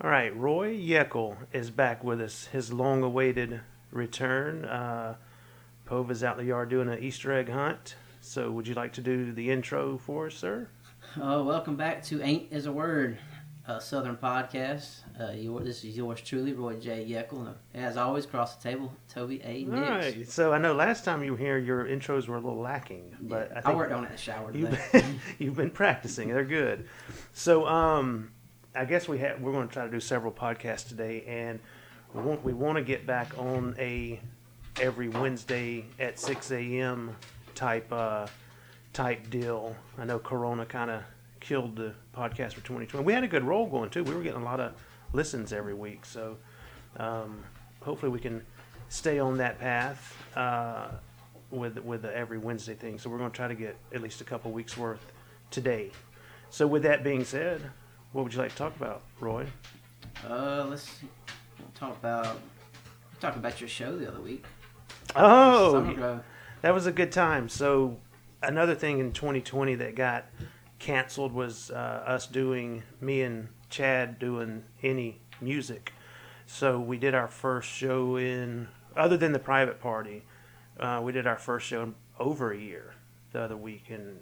All right, Roy Yeckel is back with us. His long-awaited return. Uh, Pove is out in the yard doing an Easter egg hunt. So, would you like to do the intro for us, sir? Uh, welcome back to Ain't Is a Word, a Southern podcast. Uh, your, this is yours truly, Roy J. Yeckel. And as always, across the table, Toby A. Nix. right. So, I know last time you were here, your intros were a little lacking, but Yeah, I, think worked on it in the shower You've been, you've been practicing. They're good. So, um, I guess we have. We're going to try to do several podcasts today, and we want we want to get back on a every Wednesday at six a.m. type uh, type deal. I know Corona kind of killed the podcast for 2020. We had a good roll going too. We were getting a lot of listens every week, so um, hopefully we can stay on that path uh, with with the every Wednesday thing. So we're going to try to get at least a couple weeks worth today. So with that being said, what would you like to talk about, Roy? uh, let's talk about talk about your show the other week. Oh, that was a good time. So another thing in 2020 that got canceled was uh, us doing me and Chad doing any music. So we did our first show in other than the private party. Uh, we did our first show in over a year the other week, and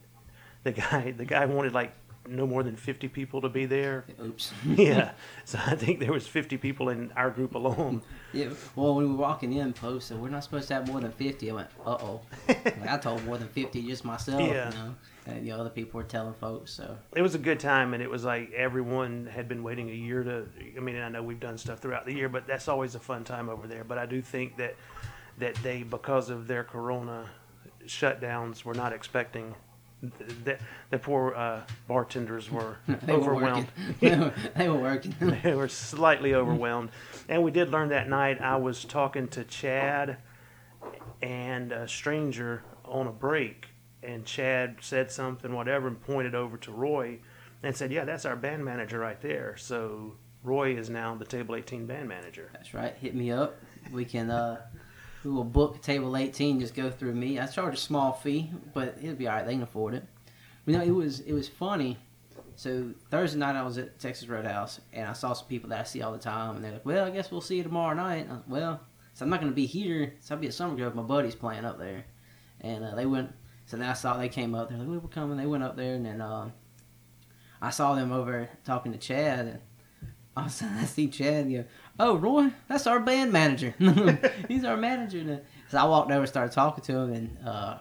the guy the guy wanted like no more than 50 people to be there. Oops. yeah, so I think there was 50 people in our group alone. Yeah. Well, when we were walking in, Post said we're not supposed to have more than fifty. I went, uh oh. like, I told more than fifty just myself. Yeah. You know, and the other people were telling folks. So it was a good time and it was like everyone had been waiting a year to i mean i know we've done stuff throughout the year but that's always a fun time over there but i do think that that they because of their corona shutdowns were not expecting the, the poor uh, bartenders were they overwhelmed they, were, they were working. they were slightly overwhelmed and we did learn that night i was talking to chad and a stranger on a break and chad said something whatever and pointed over to roy and said yeah that's our band manager right there so roy is now the table 18 band manager That's right. Hit me up. We can uh we will book table eighteen, just go through me. I charge a small fee, but it'll be alright, they can afford it. You know, it was it was funny. So Thursday night I was at Texas Roadhouse and I saw some people that I see all the time and they're like, Well, I guess we'll see you tomorrow night. Well, so I'm not gonna be here, so I'll be at Summer Grove, my buddy's playing up there. And uh, they went so then I saw they came up, they're like, We were coming, they went up there and then uh, I saw them over talking to Chad and all of a sudden I see Chad go, Oh, Roy, that's our band manager. He's our manager. Now. So I walked over and started talking to him, and uh,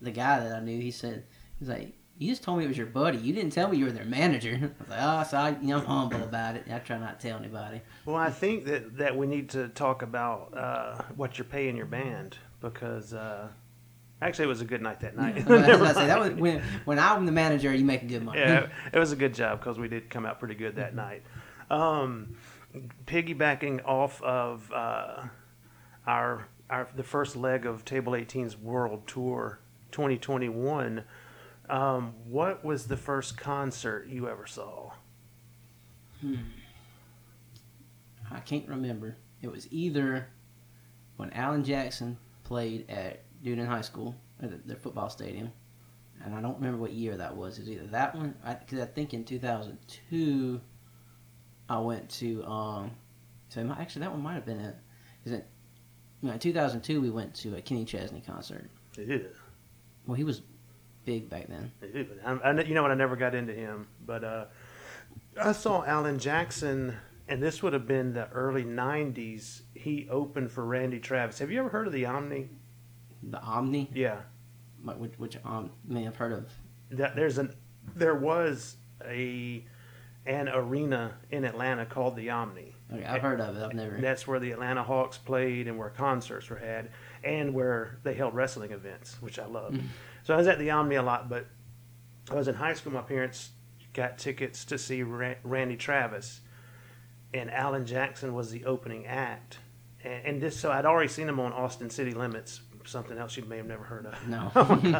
the guy that I knew, he said, He's like, You just told me it was your buddy. You didn't tell me you were their manager. I was like, Oh, so I, you know, I'm humble about it. I try not to tell anybody. well i think that, that we need to talk about uh, what you're paying your band because uh, actually it was a good night that night I was Never about say, that was, when, when I'm the manager, you make a good money. yeah, it was a good job because we did come out pretty good that night. Um, piggybacking off of uh, our our the first leg of Table 18's World Tour 2021, um, what was the first concert you ever saw? Hmm. I can't remember. It was either when Alan Jackson played at Newnan High School, at the- their football stadium, and I don't remember what year that was. It was either that one, because I, think in 2002, I went to, um, so might, actually that one might have been it. Is it, you know, in 2002, we went to a Kenny Chesney concert. Yeah, Well, he was big back then. I, I, you know what? I never got into him, but uh, I saw Alan Jackson, and this would have been the early '90s. He opened for Randy Travis. Have you ever heard of the Omni? The Omni, Yeah. like, which, which um, may have heard of. that there's an there was a an arena in Atlanta called the Omni. Okay, I've heard of it. I've never. And that's where the Atlanta Hawks played and where concerts were had and where they held wrestling events, which I love. Mhm. So I was at the Omni a lot, but I was in high school. My parents got tickets to see Randy Travis, and Alan Jackson was the opening act. And, and this, so I'd already seen him on Austin City Limits, something else you may have never heard of. No. oh my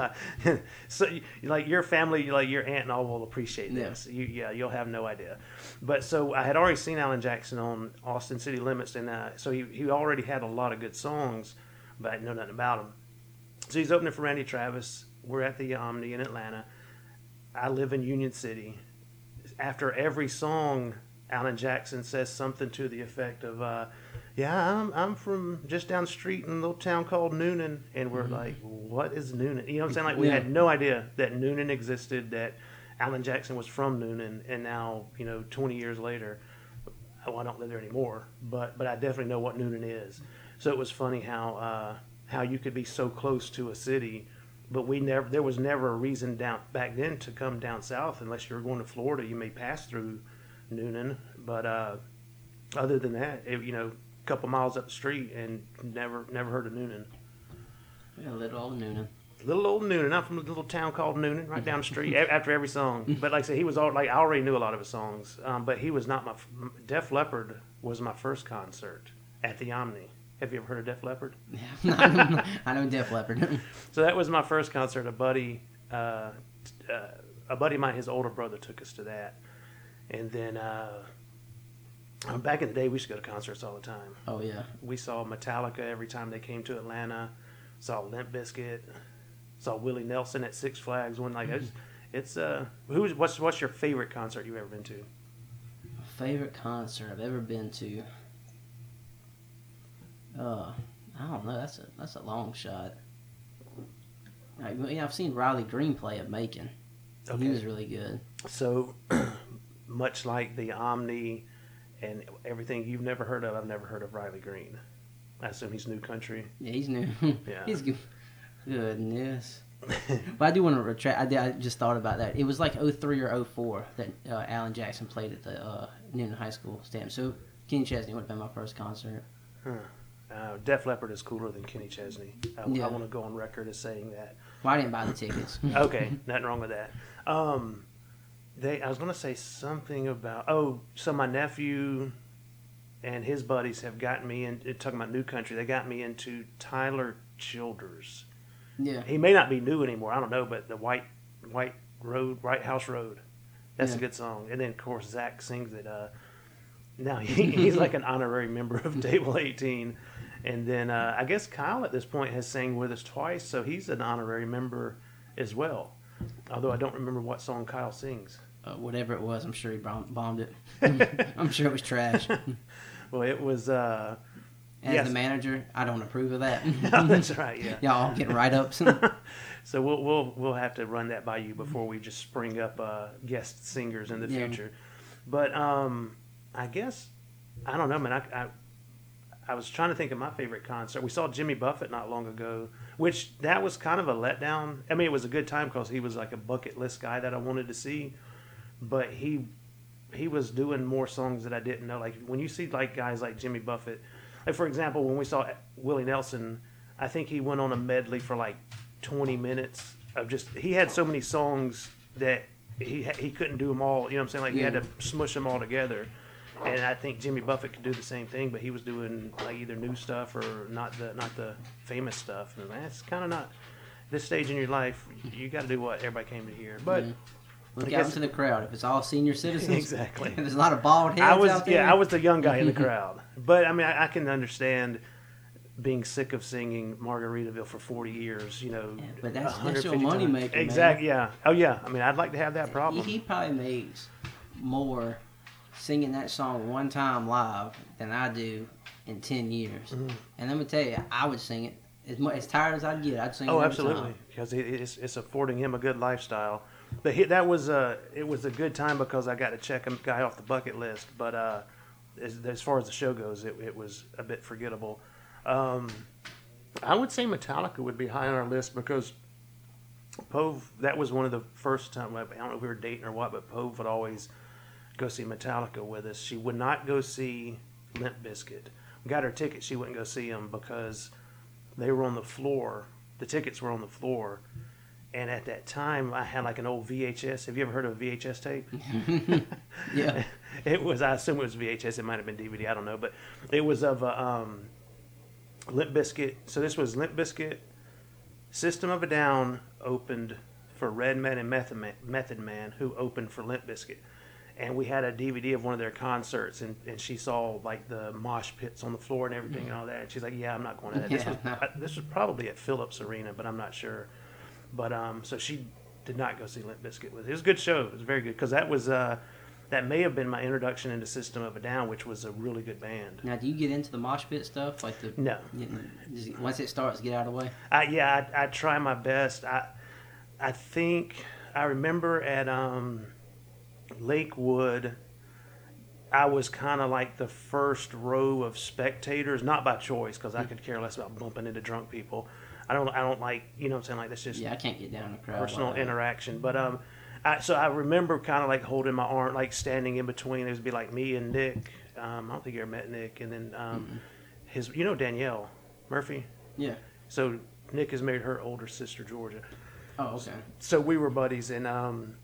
god! so, you- like your family, like your aunt and all will appreciate Yeah. this. You, yeah, you'll have no idea. But so I had already seen Alan Jackson on Austin City Limits, and uh, so he he already had a lot of good songs, but I know nothing about him. So he's opening for Randy Travis. We're at the Omni in Atlanta. I live in Union City. After every song, Alan Jackson says something to the effect of, uh, "Yeah, I'm I'm from just down the street in a little town called Newnan," and we're like, "What is Newnan?" You know what I'm saying? Like we Yeah. had no idea that Newnan existed, that Alan Jackson was from Newnan, and now you know, 20 years later, well, I don't live there anymore, but but I definitely know what Newnan is. So it was funny how uh, how you could be so close to a city, but we never there was never a reason down back then to come down south unless you were going to Florida. You may pass through Newnan, but uh, other than that, it, you know, a couple miles up the street and never never heard of Newnan. Yeah, little old Newnan. Little old Newnan. I'm from a little town called Newnan, right down the street. after every song, but like I said, he was all like I already knew a lot of his songs, um, but he was not my. Def Leppard was my first concert at the Omni. Have you ever heard of Def Leppard? Yeah, I know, I know Def Leppard. So that was my first concert. A buddy, uh, uh, a buddy of mine, his older brother took us to that, and then uh, uh, back in the day, we used to go to concerts all the time. oh yeah, We saw Metallica every time they came to Atlanta. Saw Limp Bizkit. Saw Willie Nelson at Six Flags. One like it's, it's uh, who's what's what's your favorite concert you've ever been to? favorite concert I've ever been to. Uh, I don't know. That's a that's a long shot. Like, yeah, I've seen Riley Green play at Macon. He was really good. So, much like the Omni and everything you've never heard of, I've never heard of Riley Green. I assume he's new country. Yeah, he's new. Yeah. he's good. Goodness. But I do want to retract. I, did, I just thought about that. It was like 03 or 04 that uh, Alan Jackson played at the uh, Newnan High School stand. So Kenny Chesney would have been my first concert. Uh, Def Leppard is cooler than Kenny Chesney. I, Yeah. I want to go on record as saying that. Well, I didn't buy the tickets. Okay, nothing wrong with that. Um, they, I was going to say something about. Oh, so my nephew and his buddies have gotten me in. Talking about new country, they got me into Tyler Childers. yeah. He may not be new anymore. I don't know, but the White White Road, White House Road. That's a good song. And then of course Zach sings it. Uh, now he, he's like an honorary member of Table 18. And then uh, I guess Kyle at this point has sang with us twice, so he's an honorary member as well. Although I don't remember what song Kyle sings. Uh, whatever it was, I'm sure he bom- bombed it. I'm sure it was trash. Well, it was. Uh, As Yes. the manager, I don't approve of that. that's right. Yeah. Y'all getting write ups. So we'll we'll we'll have to run that by you before we just spring up uh, guest singers in the Yeah. future. But um, I guess I don't know, man. I, I I was trying to think of my favorite concert. We saw Jimmy Buffett not long ago, which that was kind of a letdown. I mean, it was a good time because he was like a bucket list guy that I wanted to see, but he he was doing more songs that I didn't know. Like when you see like guys like Jimmy Buffett, like for example, when we saw Willie Nelson, I think he went on a medley for like 20 minutes of just he had so many songs that he he couldn't do them all. You know what I'm saying? Like he had to smush them all together. And I think Jimmy Buffett could do the same thing, but he was doing like either new stuff or not the not the famous stuff. And that's kind of not this stage in your life. You got to do what everybody came to hear. But Yeah. Look out guess- into the crowd. If it's all senior citizens, Exactly. If there's a lot of bald heads I was out there. yeah, I was the young guy in the crowd. But I mean, I, I can understand being sick of singing Margaritaville for 40 years. You know, Yeah, but that's- that's your 150 times. moneymaker, man. Exactly. Yeah. Oh yeah. I mean, I'd like to have that problem. He probably makes more singing that song one time live than I do in ten years. Mm-hmm. And let me tell you, I would sing it as much as tired as I'd get. I'd sing it Oh, every absolutely, time. because it's, it's affording him a good lifestyle. But he, that was a it was a good time because I got to check a guy off the bucket list. But uh, as, as far as the show goes, it, it was a bit forgettable. Um, I would say Metallica would be high on our list because Pove. That was one of the first time. I don't know if we were dating or what, but Pove would always go see Metallica with us. She would not go see Limp Bizkit. We got her ticket. She wouldn't go see them because they were on the floor. The tickets were on the floor. And at that time, I had like an old VHS. Have you ever heard of a VHS tape? Yeah. it was. I assume it was VHS. It might have been DVD. I don't know, but it was of a um, Limp Bizkit. So this was Limp Bizkit. System of a Down opened for Redman and Method Man, Method Man, who opened for Limp Bizkit. And we had a DVD of one of their concerts, and, and she saw like the mosh pits on the floor and everything and all that. And she's like, "Yeah, I'm not going to that." This was. I, this was probably at Phillips Arena, but I'm not sure. But um, so she did not go see Limp Bizkit with. It was a good show. It was very good because that was uh, that may have been my introduction into System of a Down, which was a really good band. Now, do you get into the mosh pit stuff? Like the No, once it starts, get out of the way. I, yeah, I, I try my best. I, I think I remember at um, Lakewood, I was kind of like the first row of spectators, not by choice, because I could care less about bumping into drunk people. I don't, I don't like, you know, what I'm saying like that's just Yeah, I can't get down in the crowd. personal like interaction. But um, I, so I remember kind of like holding my arm, like standing in between. It would be like me and Nick. Um, I don't think you ever met Nick, and then um, his, you know, Danielle Murphy. Yeah. So Nick has married her older sister Georgia. Oh, okay. So we were buddies, and um,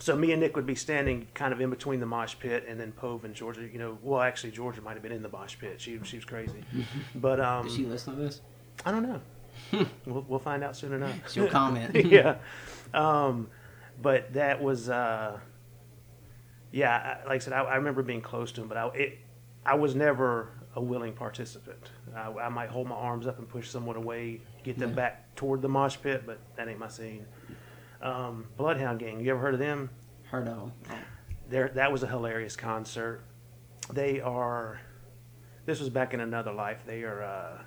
so me and Nick would be standing kind of in between the mosh pit, and then Pove and Georgia. You know, well, actually Georgia might have been in the mosh pit. She she was crazy, but um, Did she listen to this? I don't know. we'll, we'll find out soon enough. She'll comment. yeah. Um, but that was, uh, yeah, I- like I said, I, I remember being close to him, but I, it, I was never a willing participant. I, I might hold my arms up and push someone away, get them Yeah. back toward the mosh pit, but that ain't my scene. Um, Bloodhound Gang, you ever heard of them? Heard of 'em. There, that was a hilarious concert. They are. This was back in another life. They are uh,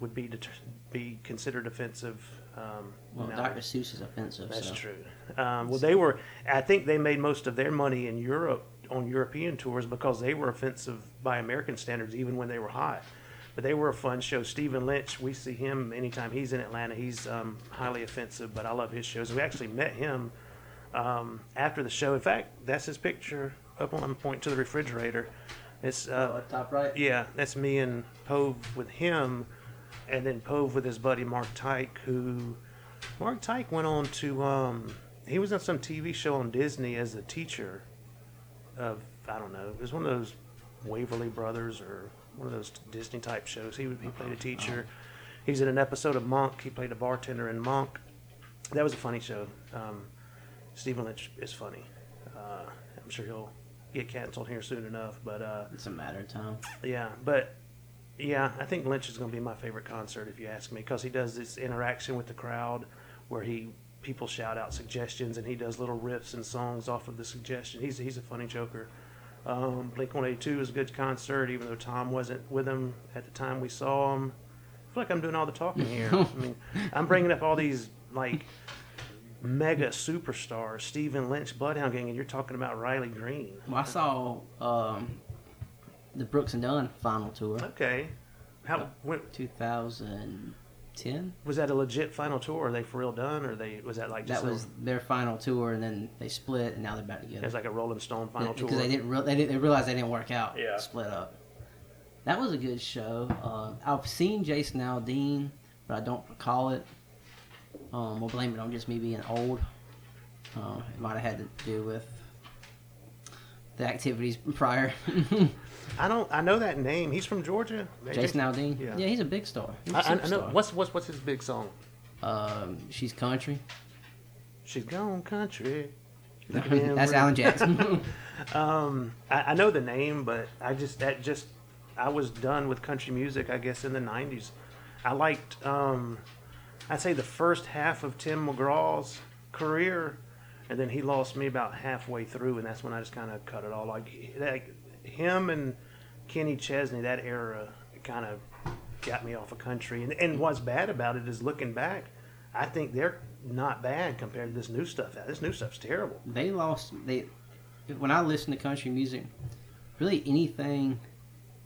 would be det- be considered offensive. Um, Well. Dr. Seuss is offensive. That's so. true. Um, well, they were. I think they made most of their money in Europe on European tours because they were offensive by American standards, even when they were hot. But they were a fun show. Stephen Lynch, we see him anytime he's in Atlanta. He's um, highly offensive, but I love his shows. We actually met him um, after the show. In fact, that's his picture up on. I'm to the refrigerator. It's uh, Oh, top right. yeah, that's me and Pove with him, and then Pove with his buddy Mark Tyke, who Mark Tyke went on to um, he was on some TV show on Disney as a teacher of I don't know, it was one of those Waverly Brothers or one of those Disney type shows. He he played a teacher. He's in an episode of Monk. He played a bartender in Monk. That was a funny show. Um, Stephen Lynch is funny. Uh, I'm sure he'll get canceled here soon enough, but. Uh, It's a matter of time. yeah, but yeah, I think Lynch is going to be my favorite concert if you ask me because he does this interaction with the crowd where he people shout out suggestions and he does little riffs and songs off of the suggestion. He's he's a funny joker. Um, Blink One Eighty Two is a good concert, even though Tom wasn't with them at the time we saw him. I feel like I'm doing all the talking here. I mean, I'm bringing up all these like mega superstars, Stephen Lynch, Bloodhound Gang, and you're talking about Riley Green. Well, I saw um, the Brooks and Dunn final tour, Okay, how when, 2010. Was that a legit final tour? Are they for real done, or they was that like just That was their final tour, and then they split, and now they're back a, together. it's like a Rolling Stone final because tour? Because they didn't, re- they didn't they realized they didn't work out. Yeah. split up. That was a good show. Uh, I've seen Jason Aldean, but I don't recall it. Um, we'll blame it on just me being old. Uh, it might have had to do with the activities prior. I don't. I know that name. He's from Georgia. Jason Aldean. Yeah. Yeah. he's a big star. He's a I, I know. superstar. What's what's what's his big song? Um, she's country. She's gone country. That's Alan Jackson. Um, I, I know the name, but I just that just I was done with country music. I guess in the '90s, I liked. Um, I'd say the first half of Tim McGraw's career, and then he lost me about halfway through, and that's when I just kind of cut it all. Like, like him and Kenny Chesney, that era kind of got me off of country. And, and what's bad about it is looking back, I think they're not bad compared to this new stuff. This new stuff's terrible. they lost they when I listen to country music, really anything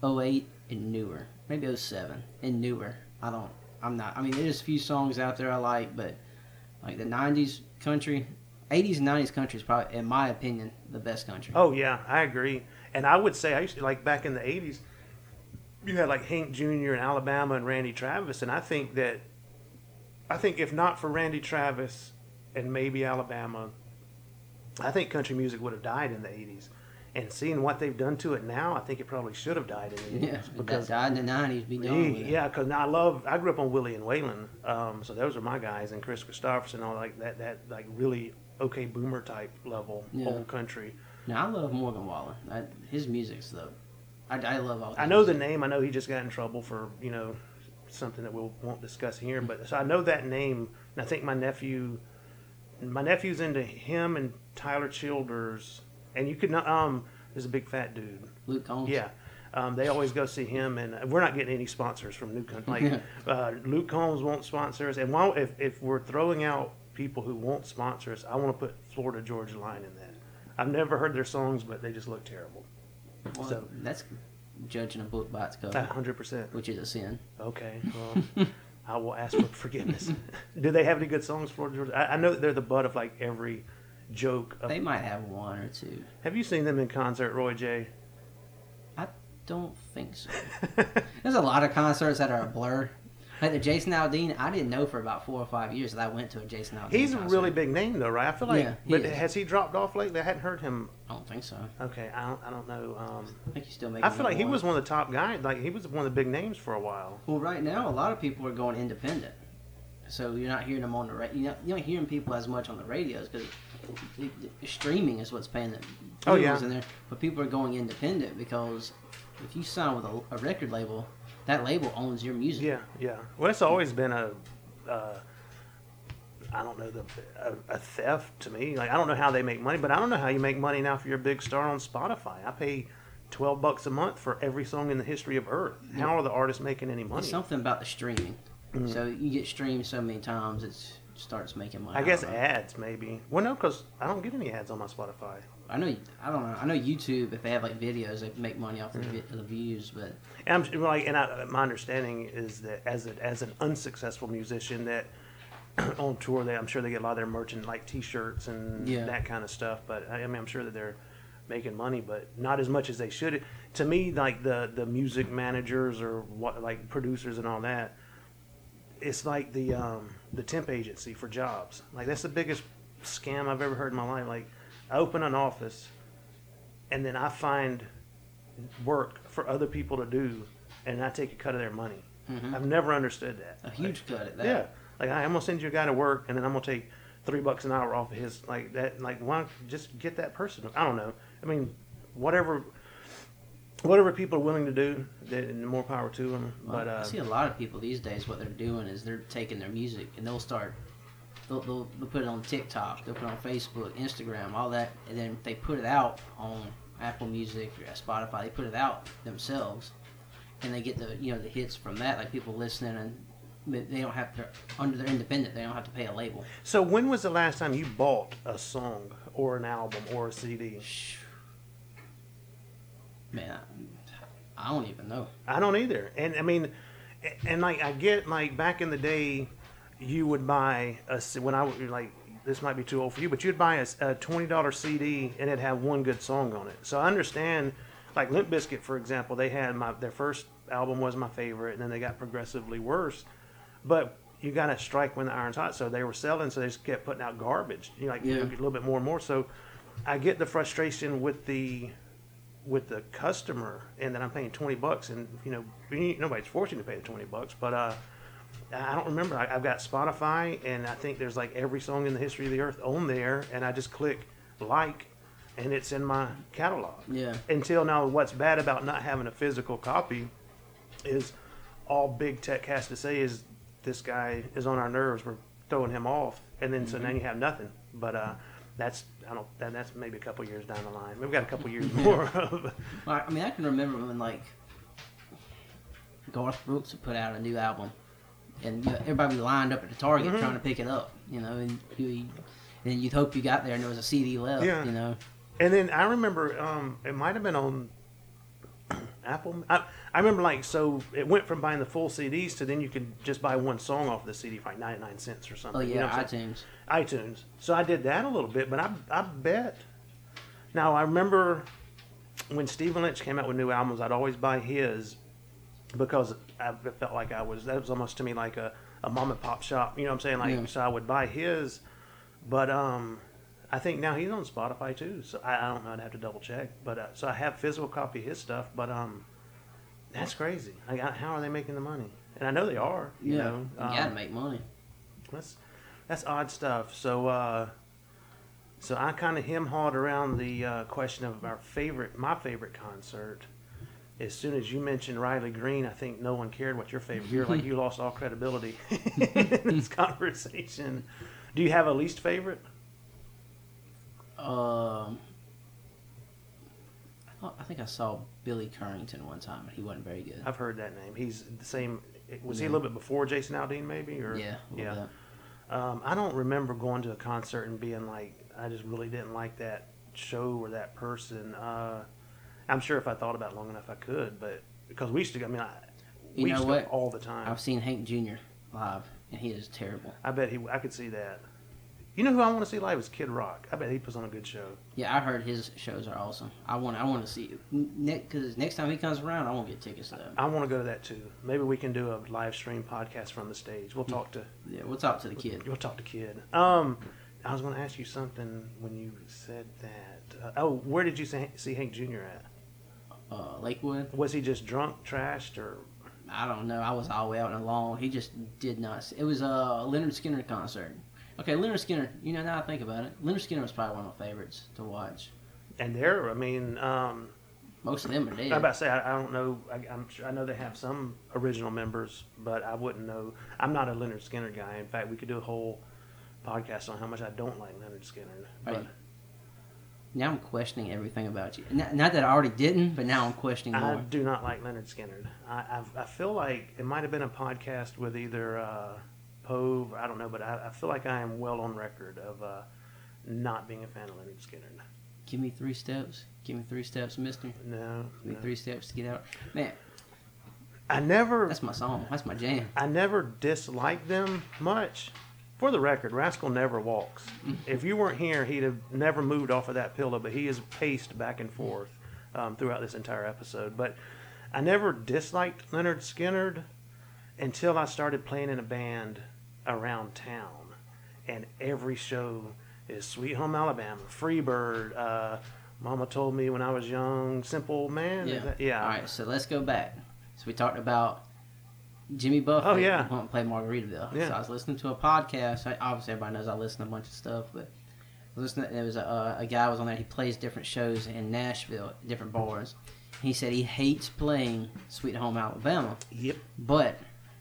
08 and newer, maybe 07 and newer. I don't I'm not I mean there's a few songs out there I like, but like the 90s country, 80s and 90s country is probably in my opinion the best country. Oh yeah, I agree. And I would say I used to like back in the '80s. You had like Hank Jr. in Alabama and Randy Travis, and I think that, I think if not for Randy Travis and maybe Alabama, I think country music would have died in the '80s. And seeing what they've done to it now, I think it probably should have died in the '80s Yeah, because died in the 90s, be done with yeah, because I love. I grew up on Willie and Waylon, um, so those are my guys, and Kris Kristofferson, all like that. That like really okay boomer type level Yeah. old country. Now I love Morgan Wallen. I, his music's the I, I love all. I know the name. I know he just got in trouble for you know something that we won't discuss here. But so I know that name, and I think my nephew, my nephew's into him and Tyler Childers, and you could not. Um, there's a big fat dude. Luke Combs. Yeah. Um, they always go see him, and we're not getting any sponsors from New Country. Like uh, Luke Combs won't sponsor us, and while if, if we're throwing out people who won't sponsor us, I want to put Florida Georgia Line in that. I've never heard their songs, but they just look terrible. Well, So- that's judging a book by its cover, hundred percent. which is a sin. Okay. Well, I will ask for forgiveness. Do they have any good songs, Florida Georgia? I, I know that they're the butt of like every joke. Of, They might have one or two. have you seen them in concert, Roy J? I don't think so. There's a lot of concerts that are a blur. Like the Jason Aldean, I didn't know for about four or five years that I went to a Jason Aldean. He's a concert. really big name though, right? I feel like, Yeah, he but is. has he dropped off lately? I hadn't heard him. I don't think so. Okay, I don't, I don't know. Um, I think he's still making. I feel like he was one of the top guys. Like he was one of the big names for a while. Well, right now a lot of people are going independent, so you're not hearing them on the radio. You're not, you're not hearing people as much on the radios because streaming is what's paying the Oh, yeah. in there. But people are going independent because if you sign with a, a record label, that label owns your music. Yeah, yeah. Well, it's always been a, uh, I don't know, the a, a theft to me. Like I don't know how they make money, but I don't know how you make money now if you're a big star on Spotify. I pay twelve bucks a month for every song in the history of Earth. How are the artists making any money? It's something about the streaming. Mhm. So you get streamed so many times, it starts making money. I guess don't ads maybe. Well, no, because I don't get any ads on my Spotify. I know. I don't know. I know YouTube. If they have like videos, they make money off the, the views. But And I'm like, and I, my understanding is that as a, as an unsuccessful musician that on tour, they I'm sure they get a lot of their merchant like T-shirts and Yeah. that kind of stuff. But I, I mean, I'm sure that they're making money, but not as much as they should. To me, like the the music managers or what like producers and all that, it's like the um, the temp agency for jobs. Like that's the biggest scam I've ever heard in my life. Like I open an office, and then I find work for other people to do, and I take a cut of their money. Mhm. I've never understood that. a huge cut at that. Yeah, like I'm gonna send you a guy to work, and then I'm gonna take three bucks an hour off of his like that. Like why just get that person? I don't know. I mean, whatever, whatever people are willing to do, then more power to them. Well, But I uh, see a lot of people these days. What they're doing is they're taking their music and they'll start. They'll, they'll, they'll put it on TikTok. They'll put it on Facebook, Instagram, all that, and then they put it out on Apple Music or Spotify. They put it out themselves, and they get the you know the hits from that. Like people listening, and they don't have to under they're independent. They don't have to pay a label. so when was the last time you bought a song or an album or a CD? Man, I, I don't even know. I don't either. And I mean, and like I get like back in the day, you would buy a when I was like this might be too old for you, but you'd buy a twenty dollar CD and it'd have one good song on it. So I understand. Like Limp Bizkit, for example, they had my their first album was my favorite, and then they got progressively worse. But you got to strike when the iron's hot. So they were selling, so they just kept putting out garbage. You know, like you know, a little bit more and more. So I get the frustration with the with the customer and that I'm paying 20 bucks and you know nobody's forcing to pay the 20 bucks but uh I don't remember. I, I've got Spotify and I think there's like every song in the history of the earth on there and I just click like and it's in my catalog. Yeah. until now what's bad about not having a physical copy is all big tech has to say is this guy is on our nerves we're throwing him off and then so now you have nothing. But uh that's I don't that, that's maybe a couple years down the line. We've got a couple years more of Well, I mean, I can remember when like Garth Brooks put out a new album, and you know, everybody would be lined up at the Target Mhm. trying to pick it up. You know, and you, and you'd hope you got there and there was a CD left. Yeah. You know, And then I remember um, it might have been on Apple. I, I remember like so it went from buying the full CDs to then you could just buy one song off the CD for like ninety nine cents or oh something. you yeah, know I'm saying? iTunes. iTunes. So I did that a little bit, but I I bet. Now I remember when Stephen Lynch came out with new albums, I'd always buy his because I felt like I was that was almost to me like a, a mom and pop shop. You know what I'm saying? Like Yeah. so I would buy his, but um, I think now he's on Spotify too. So I, I don't know. I'd have to double check. But uh, so I have physical copy of his stuff. But um, that's crazy. Like how are they making the money? And I know they are. You yeah, know, you gotta um, make money. that's that's odd stuff. So uh, so I kind of hem hawed around the uh, question of our favorite, my favorite concert. As soon as you mentioned Riley Green, I think no one cared what your favorite. You're like you lost all credibility in this conversation. Do you have a least favorite? Um, Oh, I think I saw Billy Currington one time, and he wasn't very good. I've heard that name. He's the same. Was he a little bit before Jason Aldean, maybe? Or yeah, yeah. Um, I don't remember going to a concert and being like, I just really didn't like that show or that person. Uh, I'm sure if I thought about it long enough, I could, but because we used to, I mean, I, You we know used to go all the time. I've seen Hank Jr. live, and he is terrible. I bet he, I could see that. You know who I want to see live is Kid Rock. I bet he puts on a good show. Yeah, I heard his shows are awesome. I want I want to see next because next time he comes around, I want to get tickets to that. I want to go to that too. Maybe we can do a live stream podcast from the stage. We'll talk to Yeah, we'll talk to the kid. We'll talk to Kid. Um, I was going to ask you something when you said that. Uh, oh, where did you see Hank Jr. at? Uh, Lakewood. Was he just drunk, trashed, or I don't know. I was all the way out in the lawn. He just did not. It was a Lynyrd Skynyrd concert. Okay, Lynyrd Skynyrd. You know, now I think about it, Lynyrd Skynyrd was probably one of my favorites to watch. and there? I mean, um, Most of them are dead. I'm about to say I, I don't know. I, I'm sure I know they have some original members, but I wouldn't know. I'm not a Lynyrd Skynyrd guy. In fact, we could do a whole podcast on how much I don't like Lynyrd Skynyrd. But. Now I'm questioning everything about you. Not, not that I already didn't, but now I'm questioning more. I do not like Lynyrd Skynyrd. I, I, I feel like it might have been a podcast with either uh, Pove, I don't know, but I, I feel like I am well on record of uh, not being a fan of Lynyrd Skynyrd. Give me three steps. Give me three steps, Mister. No, Give me no. three steps to get out. Man, I never, that's my song. That's my jam. I never disliked them much. For the record, Rascal never walks. if you weren't here, he'd have never moved off of that pillow, but he has paced back and forth um, throughout this entire episode. But I never disliked Lynyrd Skynyrd until I started playing in a band around town. And every show is Sweet Home Alabama, Freebird, uh, Mama Told Me When I Was Young, Simple Man. Yeah. that- yeah. All right, so let's go back. So we talked about Jimmy Buffett. Oh, yeah. who play Margaritaville. Yeah. So I was listening to a podcast. I, obviously, everybody knows I listen to a bunch of stuff, but I. There was a, a guy was on there. He plays different shows in Nashville, different bars. He said he hates playing Sweet Home Alabama, Yep. but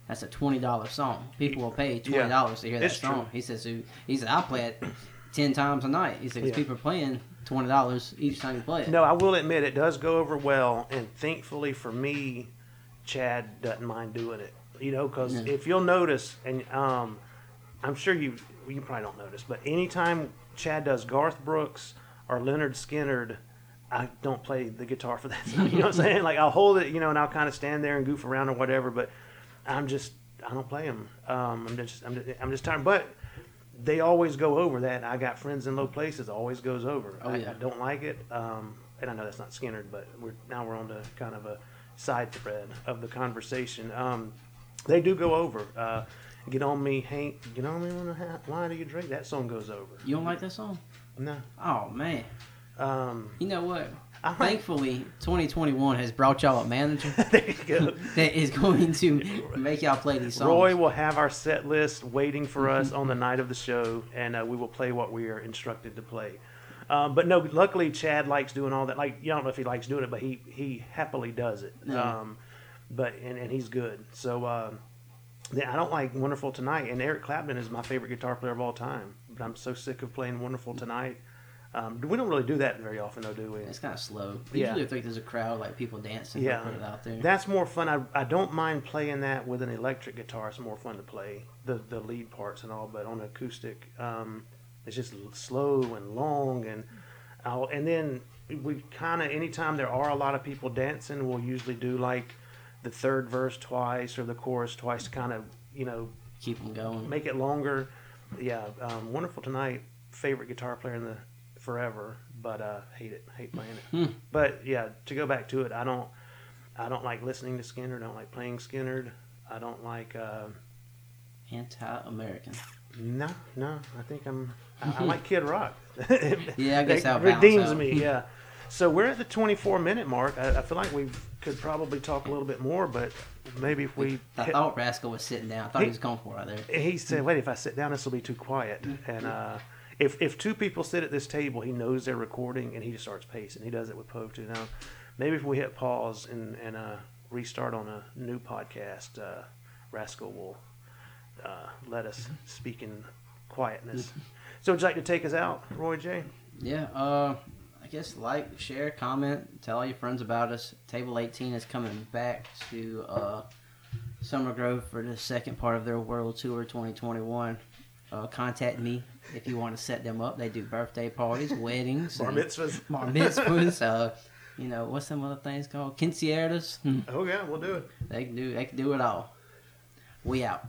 that's a twenty dollars song. People will pay twenty dollars to hear that It's song. true. He says he said I play it ten times a night. He says Yeah. people are paying twenty dollars each time you play it. No, I will admit it does go over well, and thankfully for me, Chad doesn't mind doing it. You know, because Yeah. if you'll notice, and um, I'm sure you you probably don't notice, but anytime Chad does Garth Brooks or Lynyrd Skynyrd, I don't play the guitar for that. Song, you know what I'm saying? Like I'll hold it, you know, and I'll kind of stand there and goof around or whatever. But I'm just I don't play them. Um, I'm just I'm just, I'm just tired. But they always go over that. I got friends in low places. Always goes over. Oh, I, yeah. I don't like it. Um, and I know that's not Skynyrd, but we're now we're on to kind of a side thread of the conversation. Um, they do go over. Uh, get on me, Hank. Get on me when I ha- why do you drink? That song goes over. You don't like that song? No. Oh man. Um, You know what? I like- Thankfully, 2021 has brought y'all a manager there you go. that is going to make y'all play these songs. Roy will have our set list waiting for us on the night of the show, and uh, we will play what we are instructed to play. Um, but no, luckily Chad likes doing all that. Like, you don't know if he likes doing it, but he he happily does it. Yeah. Um, but and, and he's good. So yeah, I don't like Wonderful Tonight, and Eric Clapton is my favorite guitar player of all time. But I'm so sick of playing Wonderful Tonight. Um, we don't really do that very often, though, do we? It's kind of slow. Yeah. Usually, if like, there's a crowd, like people dancing, Yeah. put it out there. That's more fun. I, I don't mind playing that with an electric guitar. It's more fun to play the the lead parts and all. But on acoustic, um, it's just slow and long and I'll, and then we kind of anytime there are a lot of people dancing, we'll usually do like the third verse twice or the chorus twice to kind of you know Keep them going. make it longer. Yeah, um, wonderful tonight. Favorite guitar player in the forever, but uh, hate it. Hate playing it. Hmm. But yeah, to go back to it, I don't. I don't like listening to Skynyrd. Don't like playing Skynyrd. I don't like. Uh, Anti-American. no, no. I think I'm. I, I like Kid Rock. Yeah, I guess That redeems me. Yeah. So we're at the 24 minute mark. I, I feel like we could probably talk a little bit more, but maybe if we. I hit- thought Rascal was sitting down. I thought He- he was comfortable right there. he said, "Wait, if I sit down, this will be too quiet." And uh, if if two people sit at this table, he knows they're recording, and he just starts pacing. He does it with Pope too. Now, maybe if we hit pause and and uh, restart on a new podcast, uh, Rascal will uh, let us speak in quietness. So, would you like to take us out, Roy J? Yeah. Guess like, share, comment, tell all your friends about us. Table 18 is coming back to uh, Summer Grove for the second part of their World Tour 2021. Uh, contact me if you want to set them up. They do birthday parties, weddings, Bar mitzvahs. bar mitzvahs. uh, you know what's some other things called? Quinceañeras. Hmm. Oh yeah, we'll do it. They can do. They can do it all. We out.